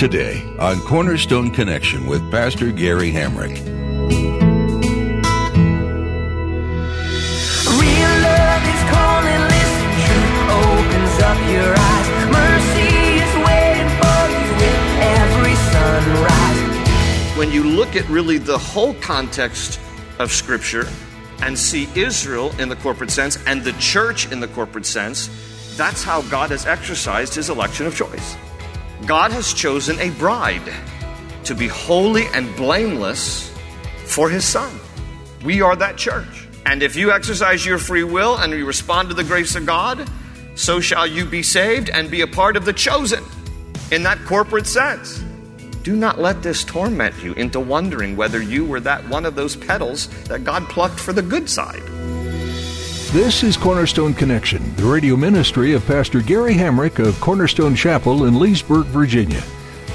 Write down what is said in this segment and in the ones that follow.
Today on Cornerstone Connection with Pastor Gary Hamrick. Real love is calling, listen, truth opens up your eyes. Mercy is waiting for you with every sunrise. When you look at really the whole context of Scripture and see Israel in the corporate sense and the church in the corporate sense, that's how God has exercised his election of choice. God has chosen a bride to be holy and blameless for his son. We are that church. And if you exercise your free will and you respond to the grace of God, so shall you be saved and be a part of the chosen in that corporate sense. Do not let this torment you into wondering whether you were that one of those petals that God plucked for the good side. This is Cornerstone Connection, the radio ministry of Pastor Gary Hamrick of Cornerstone Chapel in Leesburg, Virginia.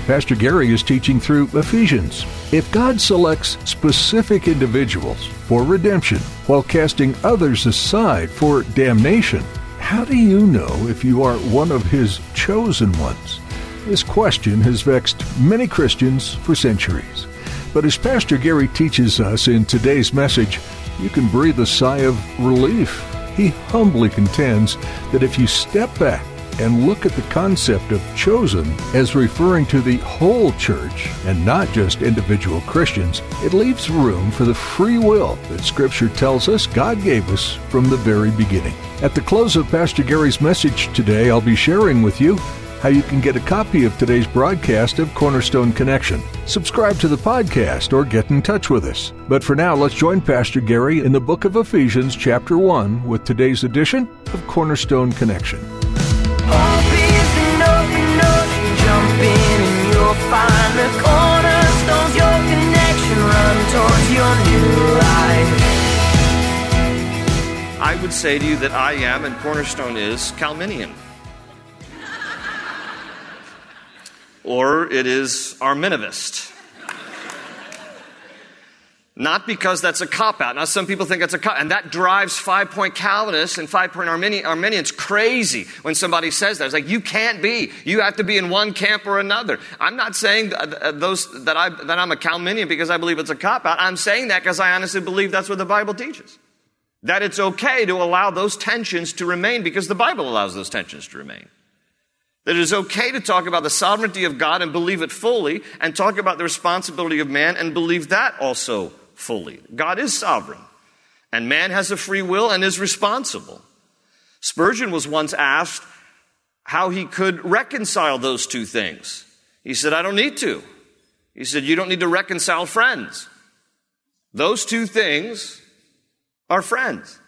Pastor Gary is teaching through Ephesians. If God selects specific individuals for redemption while casting others aside for damnation, how do you know if you are one of His chosen ones? This question has vexed many Christians for centuries. But as Pastor Gary teaches us in today's message, you can breathe a sigh of relief. He humbly contends that if you step back and look at the concept of chosen as referring to the whole church and not just individual Christians, it leaves room for the free will that Scripture tells us God gave us from the very beginning. At the close of Pastor Gary's message today, I'll be sharing with you how you can get a copy of today's broadcast of Cornerstone Connection. Subscribe to the podcast or get in touch with us. But for now, let's join Pastor Gary in the book of Ephesians, chapter 1, with today's edition of Cornerstone Connection. Hope is an open jump in and you'll find the cornerstones, your connection, run towards your new life. I would say to you that I am, and Cornerstone is, Calminian. Or it is Arminivist. Not because that's a cop out. Now, some people think that's a cop, and that drives five point Calvinists and five point Arminian, Arminians crazy when somebody says that. It's like, you can't be. You have to be in one camp or another. I'm not saying those, that, I, that I'm a Calminian because I believe it's a cop out. I'm saying that because I honestly believe that's what the Bible teaches. That it's okay to allow those tensions to remain because the Bible allows those tensions to remain. That it is okay to talk about the sovereignty of God and believe it fully, and talk about the responsibility of man and believe that also fully. God is sovereign, and man has a free will and is responsible. Spurgeon was once asked how he could reconcile those two things. He said, I don't need to. He said, You don't need to reconcile friends. Those two things are friends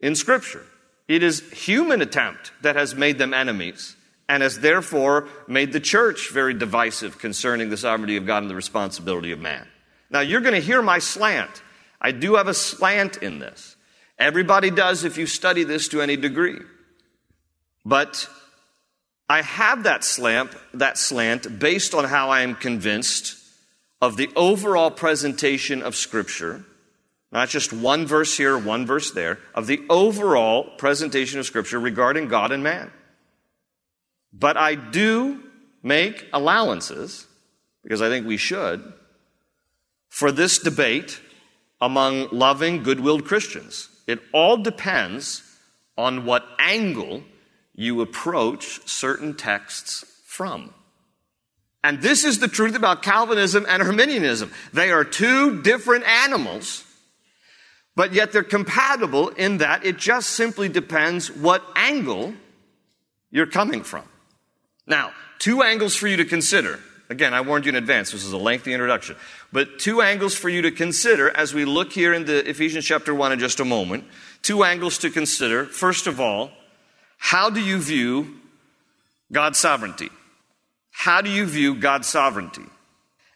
in Scripture. It is human attempt that has made them enemies and has therefore made the church very divisive concerning the sovereignty of God and the responsibility of man. Now, you're going to hear my slant. I do have a slant in this. Everybody does if you study this to any degree. But I have that slant, that slant based on how I am convinced of the overall presentation of Scripture, not just one verse here, one verse there, of the overall presentation of Scripture regarding God and man. But I do make allowances, because I think we should, for this debate among loving, good willed Christians. It all depends on what angle you approach certain texts from. And this is the truth about Calvinism and Arminianism. They are two different animals, but yet they're compatible in that it just simply depends what angle you're coming from. Now, two angles for you to consider. Again, I warned you in advance, this is a lengthy introduction. But two angles for you to consider as we look here in the Ephesians chapter 1 in just a moment. Two angles to consider. First of all, how do you view God's sovereignty? How do you view God's sovereignty?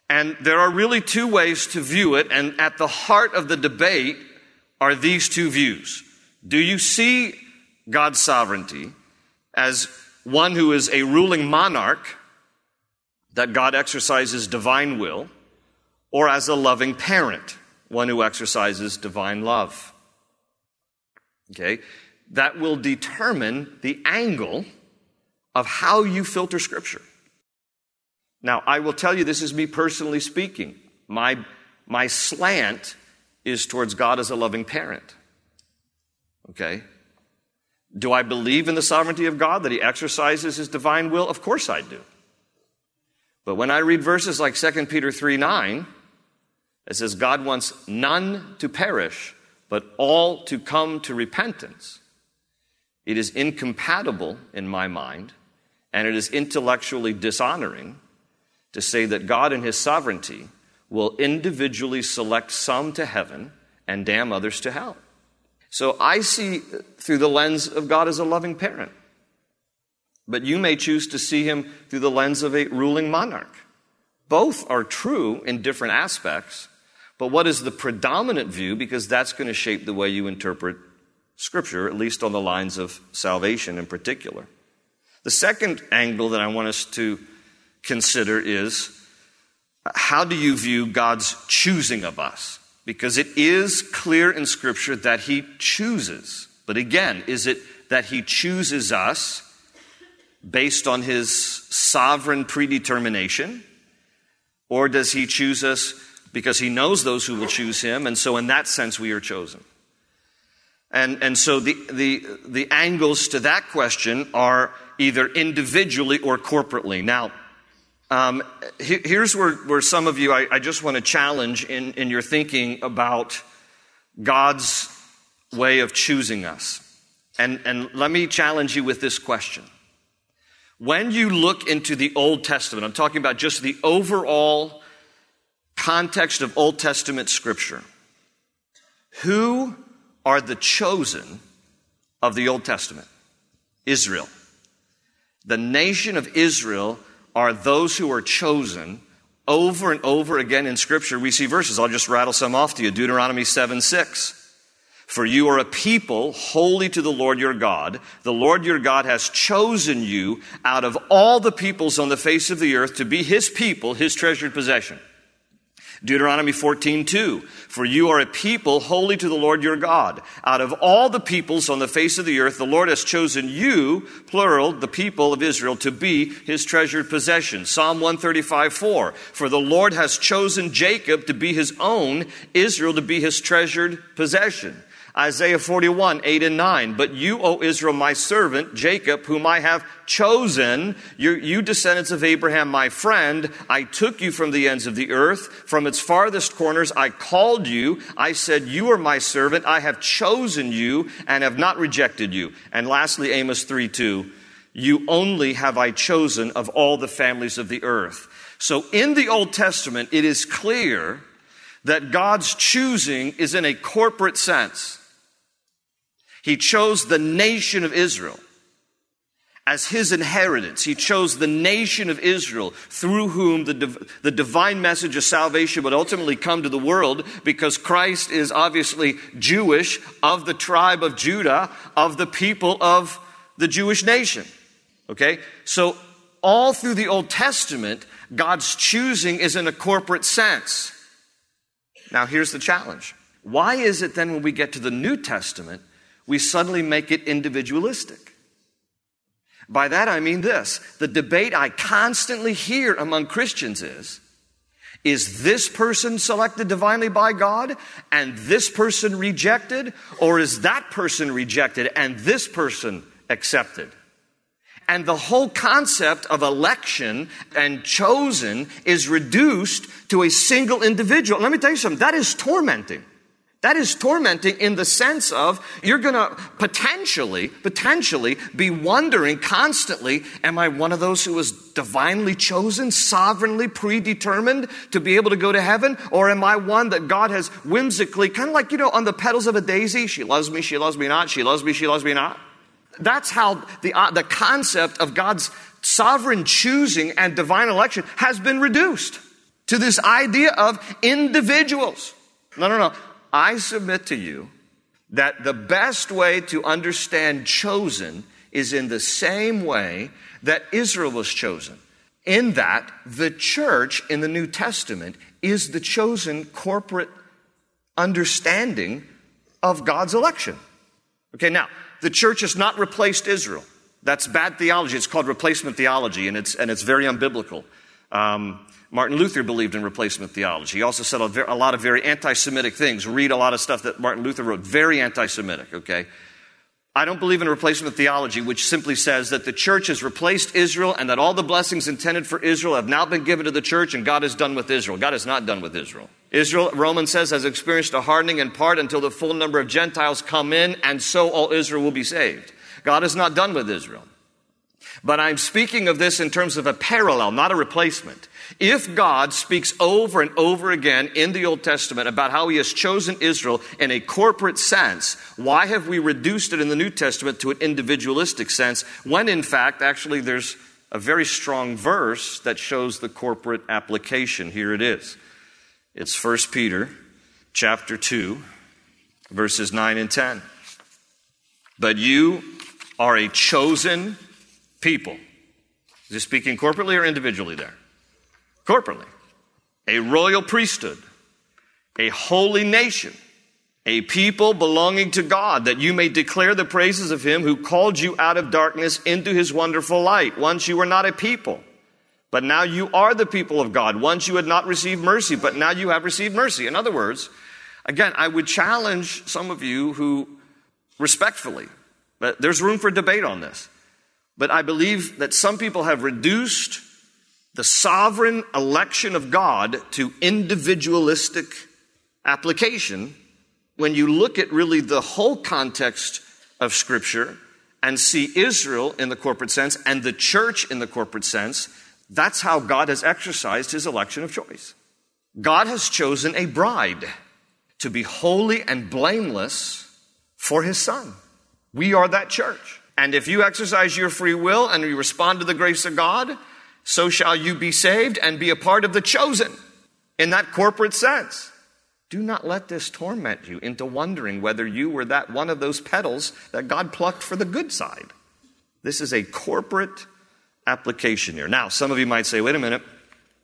And there are really two ways to view it, and at the heart of the debate are these two views. Do you see God's sovereignty as one who is a ruling monarch, that God exercises divine will, or as a loving parent, one who exercises divine love? Okay? That will determine the angle of how you filter Scripture. Now, I will tell you, this is me personally speaking. My, my slant is towards God as a loving parent. Okay? Do I believe in the sovereignty of God, that He exercises His divine will? Of course I do. But when I read verses like 2 Peter 3 9, it says, God wants none to perish, but all to come to repentance. It is incompatible in my mind, and it is intellectually dishonoring to say that God, in His sovereignty, will individually select some to heaven and damn others to hell. So I see through the lens of God as a loving parent. But you may choose to see him through the lens of a ruling monarch. Both are true in different aspects, but what is the predominant view? Because that's going to shape the way you interpret Scripture, at least on the lines of salvation in particular. The second angle that I want us to consider is how do you view God's choosing of us? Because it is clear in Scripture that He chooses. But again, is it that He chooses us based on His sovereign predetermination? Or does He choose us because He knows those who will choose Him, and so in that sense we are chosen? And, and so the, the, the angles to that question are either individually or corporately. Now, um, here's where, where some of you, I, I just want to challenge in, in your thinking about God's way of choosing us. And, and let me challenge you with this question. When you look into the Old Testament, I'm talking about just the overall context of Old Testament scripture, who are the chosen of the Old Testament? Israel. The nation of Israel are those who are chosen over and over again in Scripture. We see verses. I'll just rattle some off to you. Deuteronomy 7 6. For you are a people holy to the Lord your God. The Lord your God has chosen you out of all the peoples on the face of the earth to be his people, his treasured possession. Deuteronomy 14, 2. For you are a people holy to the Lord your God. Out of all the peoples on the face of the earth, the Lord has chosen you, plural, the people of Israel, to be his treasured possession. Psalm 135, 4. For the Lord has chosen Jacob to be his own, Israel to be his treasured possession. Isaiah 41, 8 and 9. But you, O Israel, my servant, Jacob, whom I have chosen, you, you descendants of Abraham, my friend, I took you from the ends of the earth, from its farthest corners, I called you. I said, You are my servant. I have chosen you and have not rejected you. And lastly, Amos 3, 2. You only have I chosen of all the families of the earth. So in the Old Testament, it is clear that God's choosing is in a corporate sense. He chose the nation of Israel as his inheritance. He chose the nation of Israel through whom the, div- the divine message of salvation would ultimately come to the world because Christ is obviously Jewish, of the tribe of Judah, of the people of the Jewish nation. Okay? So, all through the Old Testament, God's choosing is in a corporate sense. Now, here's the challenge. Why is it then when we get to the New Testament we suddenly make it individualistic. By that I mean this the debate I constantly hear among Christians is is this person selected divinely by God and this person rejected? Or is that person rejected and this person accepted? And the whole concept of election and chosen is reduced to a single individual. Let me tell you something, that is tormenting. That is tormenting in the sense of you're going to potentially, potentially be wondering constantly, am I one of those who was divinely chosen, sovereignly predetermined to be able to go to heaven? Or am I one that God has whimsically, kind of like, you know, on the petals of a daisy, she loves me, she loves me not, she loves me, she loves me not? That's how the, uh, the concept of God's sovereign choosing and divine election has been reduced to this idea of individuals. No, no, no. I submit to you that the best way to understand chosen is in the same way that Israel was chosen. In that the church in the New Testament is the chosen corporate understanding of God's election. Okay, now, the church has not replaced Israel. That's bad theology. It's called replacement theology, and it's, and it's very unbiblical. Um, Martin Luther believed in replacement theology. He also said a, lot of very anti Semitic things. Read a lot of stuff that Martin Luther wrote, very anti Semitic, okay? I don't believe in replacement theology, which simply says that the church has replaced Israel and that all the blessings intended for Israel have now been given to the church and God is done with Israel. God is not done with Israel. Israel, Romans says, has experienced a hardening in part until the full number of Gentiles come in, and so all Israel will be saved. God is not done with Israel. But I'm speaking of this in terms of a parallel, not a replacement. If God speaks over and over again in the Old Testament about how he has chosen Israel in a corporate sense, why have we reduced it in the New Testament to an individualistic sense when in fact actually there's a very strong verse that shows the corporate application. Here it is. It's 1 Peter chapter 2 verses 9 and 10. But you are a chosen people. Is he speaking corporately or individually there? corporately, a royal priesthood, a holy nation, a people belonging to God, that you may declare the praises of him who called you out of darkness into his wonderful light. Once you were not a people, but now you are the people of God. Once you had not received mercy, but now you have received mercy. In other words, again, I would challenge some of you who respectfully, but there's room for debate on this. But I believe that some people have reduced the sovereign election of God to individualistic application when you look at really the whole context of Scripture and see Israel in the corporate sense and the church in the corporate sense, that's how God has exercised his election of choice. God has chosen a bride to be holy and blameless for his son. We are that church. And if you exercise your free will and you respond to the grace of God, so shall you be saved and be a part of the chosen in that corporate sense. Do not let this torment you into wondering whether you were that one of those petals that God plucked for the good side. This is a corporate application here. Now, some of you might say, wait a minute,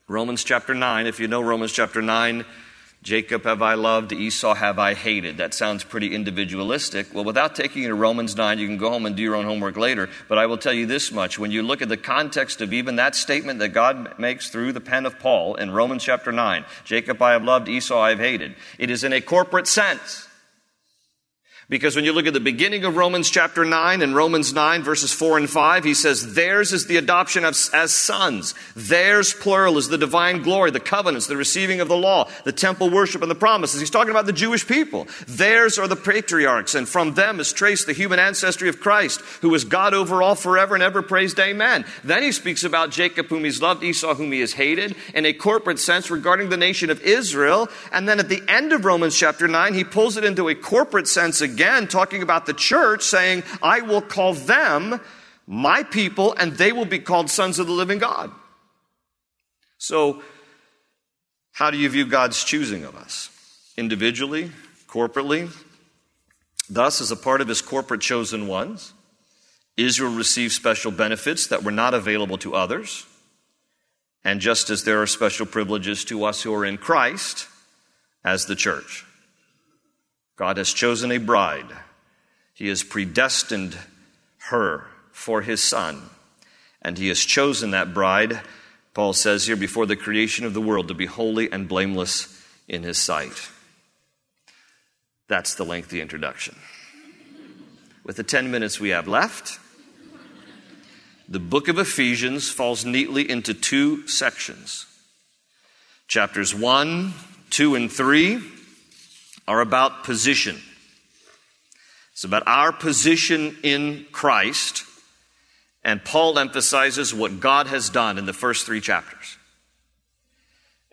Romans chapter 9, if you know Romans chapter 9, Jacob have I loved, Esau have I hated. That sounds pretty individualistic. Well, without taking you to Romans 9, you can go home and do your own homework later. But I will tell you this much. When you look at the context of even that statement that God makes through the pen of Paul in Romans chapter 9, Jacob I have loved, Esau I have hated, it is in a corporate sense. Because when you look at the beginning of Romans chapter 9 and Romans 9 verses 4 and 5, he says, Theirs is the adoption of, as sons. Theirs, plural, is the divine glory, the covenants, the receiving of the law, the temple worship, and the promises. He's talking about the Jewish people. Theirs are the patriarchs, and from them is traced the human ancestry of Christ, who is God over all forever and ever praised. Amen. Then he speaks about Jacob, whom he's loved, Esau, whom he has hated, in a corporate sense regarding the nation of Israel. And then at the end of Romans chapter 9, he pulls it into a corporate sense again again talking about the church, saying, I will call them my people, and they will be called sons of the living God. So, how do you view God's choosing of us? Individually, corporately? Thus, as a part of his corporate chosen ones, Israel received special benefits that were not available to others. And just as there are special privileges to us who are in Christ as the church. God has chosen a bride. He has predestined her for his son. And he has chosen that bride, Paul says here, before the creation of the world to be holy and blameless in his sight. That's the lengthy introduction. With the 10 minutes we have left, the book of Ephesians falls neatly into two sections. Chapters 1, 2, and 3 are about position. It's about our position in Christ. And Paul emphasizes what God has done in the first three chapters.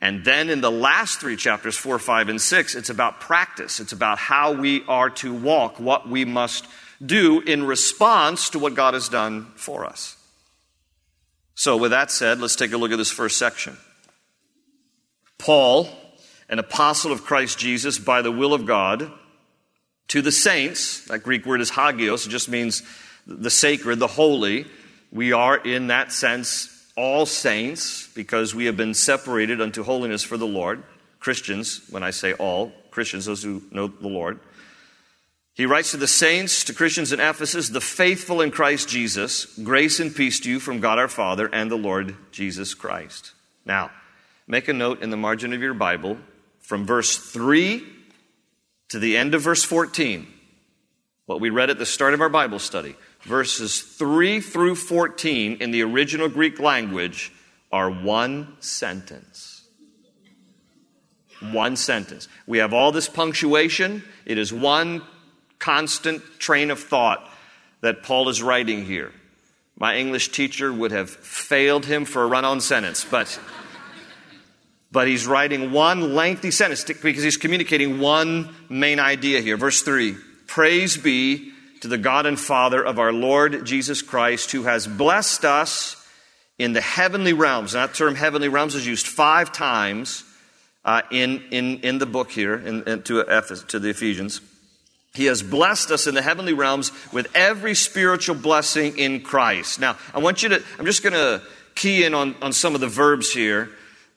And then in the last three chapters, four, five, and six, it's about practice. It's about how we are to walk, what we must do in response to what God has done for us. So, with that said, let's take a look at this first section. Paul, an apostle of Christ Jesus by the will of God, to the saints, that Greek word is hagios, it just means the sacred, the holy. We are, in that sense, all saints because we have been separated unto holiness for the Lord. Christians, when I say all, Christians, those who know the Lord. He writes to the saints, to Christians in Ephesus, the faithful in Christ Jesus, grace and peace to you from God our Father and the Lord Jesus Christ. Now, make a note in the margin of your Bible from verse 3 to the end of verse 14. What we read at the start of our Bible study. Verses 3 through 14 in the original Greek language are one sentence. One sentence. We have all this punctuation. It is one constant train of thought that Paul is writing here. My English teacher would have failed him for a run on sentence, but, but he's writing one lengthy sentence because he's communicating one main idea here. Verse 3 Praise be to the God and Father of our Lord Jesus Christ, who has blessed us in the heavenly realms. And that term heavenly realms is used five times uh, in, in, in the book here in, in, to, Ephes- to the Ephesians. He has blessed us in the heavenly realms with every spiritual blessing in Christ. Now, I want you to, I'm just going to key in on, on some of the verbs here.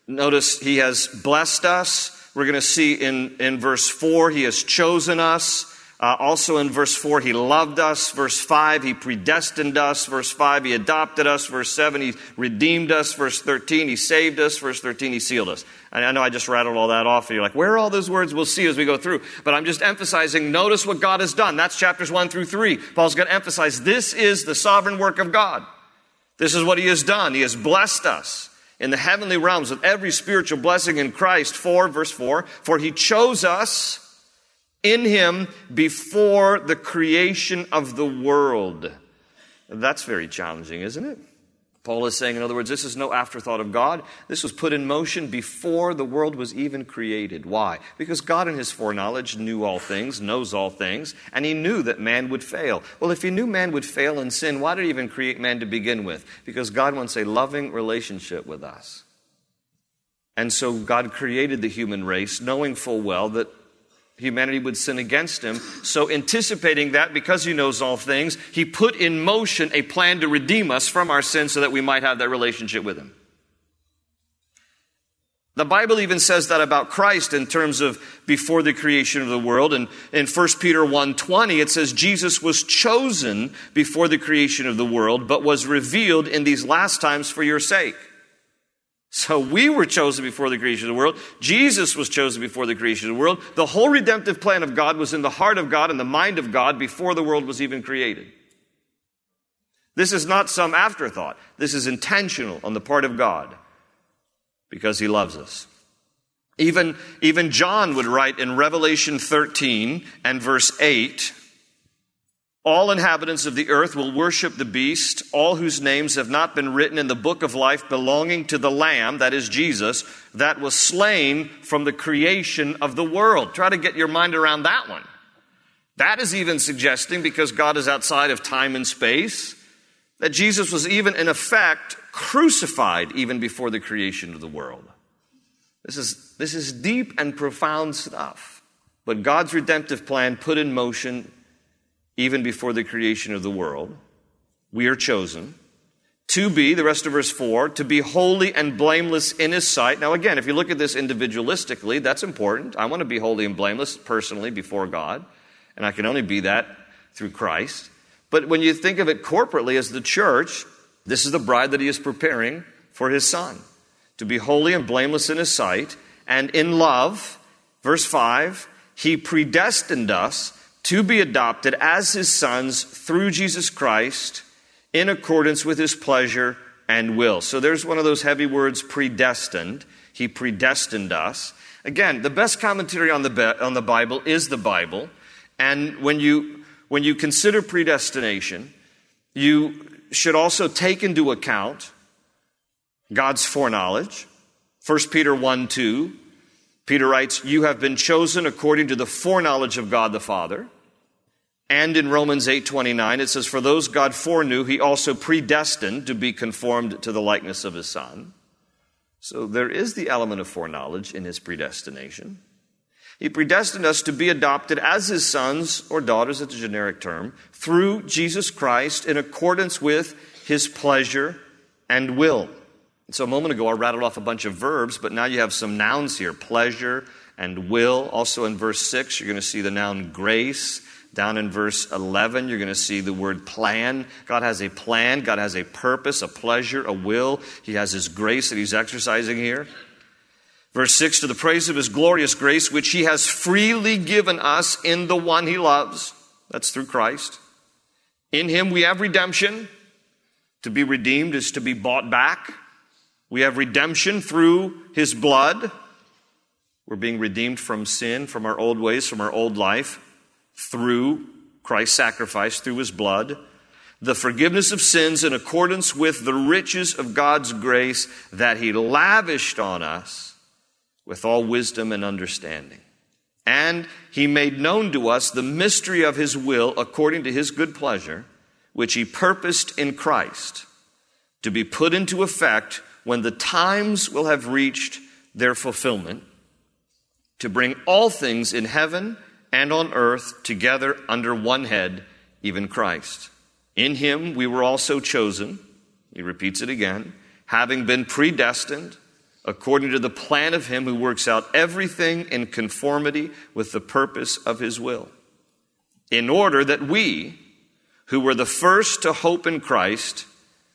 Notice he has blessed us. We're going to see in, in verse 4, he has chosen us. Uh, also in verse 4, he loved us. Verse 5, he predestined us. Verse 5, he adopted us. Verse 7, he redeemed us. Verse 13, he saved us. Verse 13, he sealed us. And I know I just rattled all that off, and you're like, where are all those words? We'll see as we go through. But I'm just emphasizing, notice what God has done. That's chapters 1 through 3. Paul's going to emphasize this is the sovereign work of God. This is what he has done. He has blessed us in the heavenly realms with every spiritual blessing in Christ. 4, verse 4, for he chose us in him before the creation of the world. That's very challenging, isn't it? Paul is saying, in other words, this is no afterthought of God. This was put in motion before the world was even created. Why? Because God, in his foreknowledge, knew all things, knows all things, and he knew that man would fail. Well, if he knew man would fail and sin, why did he even create man to begin with? Because God wants a loving relationship with us. And so God created the human race, knowing full well that humanity would sin against him. So, anticipating that, because he knows all things, he put in motion a plan to redeem us from our sins so that we might have that relationship with him. The Bible even says that about Christ in terms of before the creation of the world. And in 1 Peter 1.20, it says, Jesus was chosen before the creation of the world, but was revealed in these last times for your sake. So we were chosen before the creation of the world. Jesus was chosen before the creation of the world. The whole redemptive plan of God was in the heart of God and the mind of God before the world was even created. This is not some afterthought. This is intentional on the part of God because he loves us. Even, even John would write in Revelation 13 and verse 8, all inhabitants of the earth will worship the beast, all whose names have not been written in the book of life belonging to the Lamb, that is Jesus, that was slain from the creation of the world. Try to get your mind around that one. That is even suggesting, because God is outside of time and space, that Jesus was even in effect crucified even before the creation of the world. This is, this is deep and profound stuff. But God's redemptive plan put in motion even before the creation of the world. We are chosen to be, the rest of verse 4, to be holy and blameless in his sight. Now, again, if you look at this individualistically, that's important. I want to be holy and blameless personally before God, and I can only be that through Christ. But when you think of it corporately as the church, this is the bride that he is preparing for his son to be holy and blameless in his sight, and in love, verse 5, he predestined us to be adopted as his sons through Jesus Christ in accordance with his pleasure and will. So there's one of those heavy words, predestined. He predestined us. Again, the best commentary on the, on the Bible is the Bible. And when you, when you consider predestination, you should also take into account God's foreknowledge. 1 Peter 1 2, Peter writes, You have been chosen according to the foreknowledge of God the Father. And in Romans 8:29 it says for those God foreknew he also predestined to be conformed to the likeness of his son. So there is the element of foreknowledge in his predestination. He predestined us to be adopted as his sons or daughters, it's a generic term, through Jesus Christ in accordance with his pleasure and will. So a moment ago I rattled off a bunch of verbs, but now you have some nouns here pleasure and will. Also in verse 6, you're going to see the noun grace. Down in verse 11, you're going to see the word plan. God has a plan, God has a purpose, a pleasure, a will. He has His grace that He's exercising here. Verse 6 To the praise of His glorious grace, which He has freely given us in the one He loves. That's through Christ. In Him we have redemption. To be redeemed is to be bought back. We have redemption through His blood. We're being redeemed from sin, from our old ways, from our old life through Christ's sacrifice, through his blood, the forgiveness of sins in accordance with the riches of God's grace that he lavished on us with all wisdom and understanding. And he made known to us the mystery of his will according to his good pleasure, which he purposed in Christ to be put into effect when the times will have reached their fulfillment, to bring all things in heaven and on earth together under one head, even Christ. In him we were also chosen, he repeats it again, having been predestined according to the plan of him who works out everything in conformity with the purpose of his will, in order that we, who were the first to hope in Christ,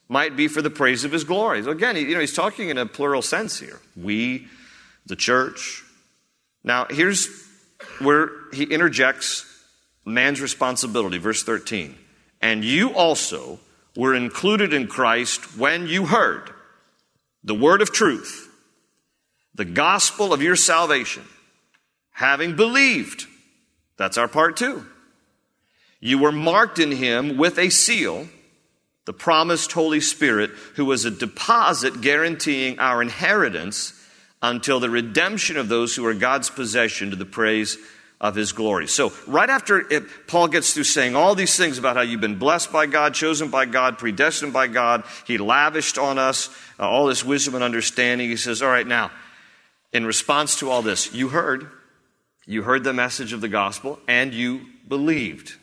might be for the praise of his glory. So again, you know, he's talking in a plural sense here. We, the church. Now, here's where he interjects man's responsibility, verse 13. And you also were included in Christ when you heard the word of truth, the gospel of your salvation, having believed. That's our part two. You were marked in him with a seal, the promised Holy Spirit, who was a deposit guaranteeing our inheritance until the redemption of those who are God's possession to the praise of his glory. So, right after it, Paul gets through saying all these things about how you've been blessed by God, chosen by God, predestined by God, he lavished on us uh, all this wisdom and understanding. He says, All right, now, in response to all this, you heard, you heard the message of the gospel, and you believed.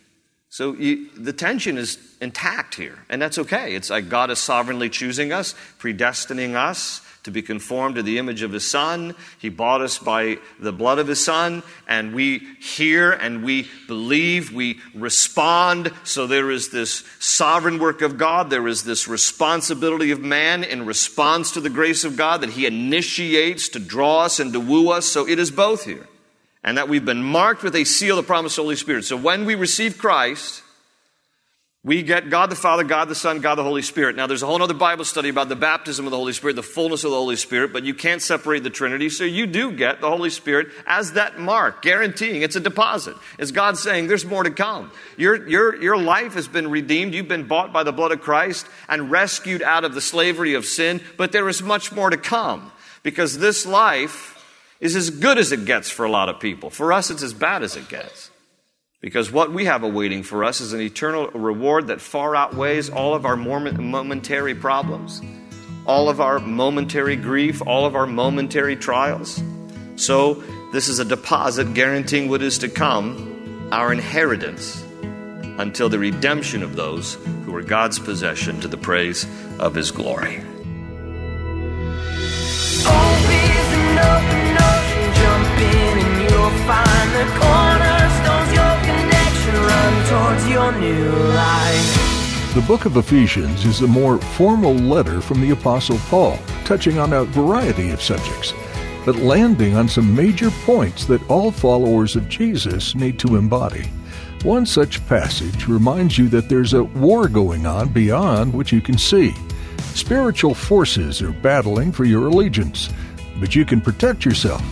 So you, the tension is intact here, and that's okay. It's like God is sovereignly choosing us, predestining us to be conformed to the image of his son. He bought us by the blood of his son, and we hear and we believe, we respond. So there is this sovereign work of God. There is this responsibility of man in response to the grace of God that he initiates to draw us and to woo us. So it is both here. And that we've been marked with a seal of the promised Holy Spirit. So when we receive Christ, we get God the Father, God the Son, God the Holy Spirit. Now, there's a whole other Bible study about the baptism of the Holy Spirit, the fullness of the Holy Spirit, but you can't separate the Trinity, so you do get the Holy Spirit as that mark, guaranteeing it's a deposit. It's God saying there's more to come. Your, your, your life has been redeemed. You've been bought by the blood of Christ and rescued out of the slavery of sin, but there is much more to come because this life is as good as it gets for a lot of people. For us, it's as bad as it gets. Because what we have awaiting for us is an eternal reward that far outweighs all of our momentary problems, all of our momentary grief, all of our momentary trials. So, this is a deposit guaranteeing what is to come, our inheritance, until the redemption of those who are God's possession to the praise of His glory. find the cornerstones new life. The book of Ephesians is a more formal letter from the Apostle Paul, touching on a variety of subjects, but landing on some major points that all followers of Jesus need to embody. One such passage reminds you that there's a war going on beyond what you can see. Spiritual forces are battling for your allegiance, but you can protect yourself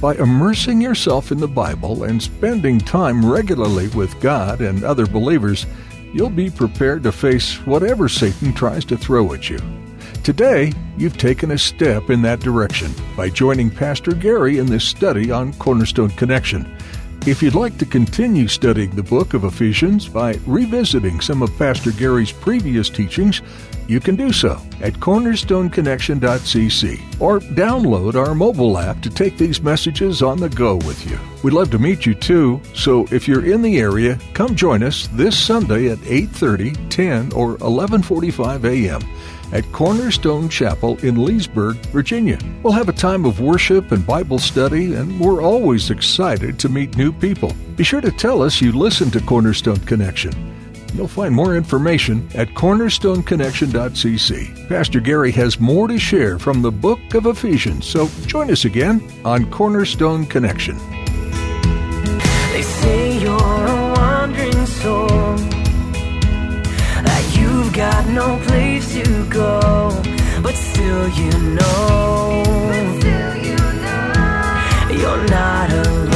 by immersing yourself in the Bible and spending time regularly with God and other believers, you'll be prepared to face whatever Satan tries to throw at you. Today, you've taken a step in that direction by joining Pastor Gary in this study on Cornerstone Connection. If you'd like to continue studying the book of Ephesians by revisiting some of Pastor Gary's previous teachings, you can do so at cornerstoneconnection.cc or download our mobile app to take these messages on the go with you. We'd love to meet you too, so if you're in the area, come join us this Sunday at 8:30, 10 or 11:45 a.m at Cornerstone Chapel in Leesburg, Virginia. We'll have a time of worship and Bible study, and we're always excited to meet new people. Be sure to tell us you listen to Cornerstone Connection. You'll find more information at cornerstoneconnection.cc. Pastor Gary has more to share from the book of Ephesians, so join us again on Cornerstone Connection. They say you're a wandering soul You've got no place to go, but still you know, but still you know you're not alone.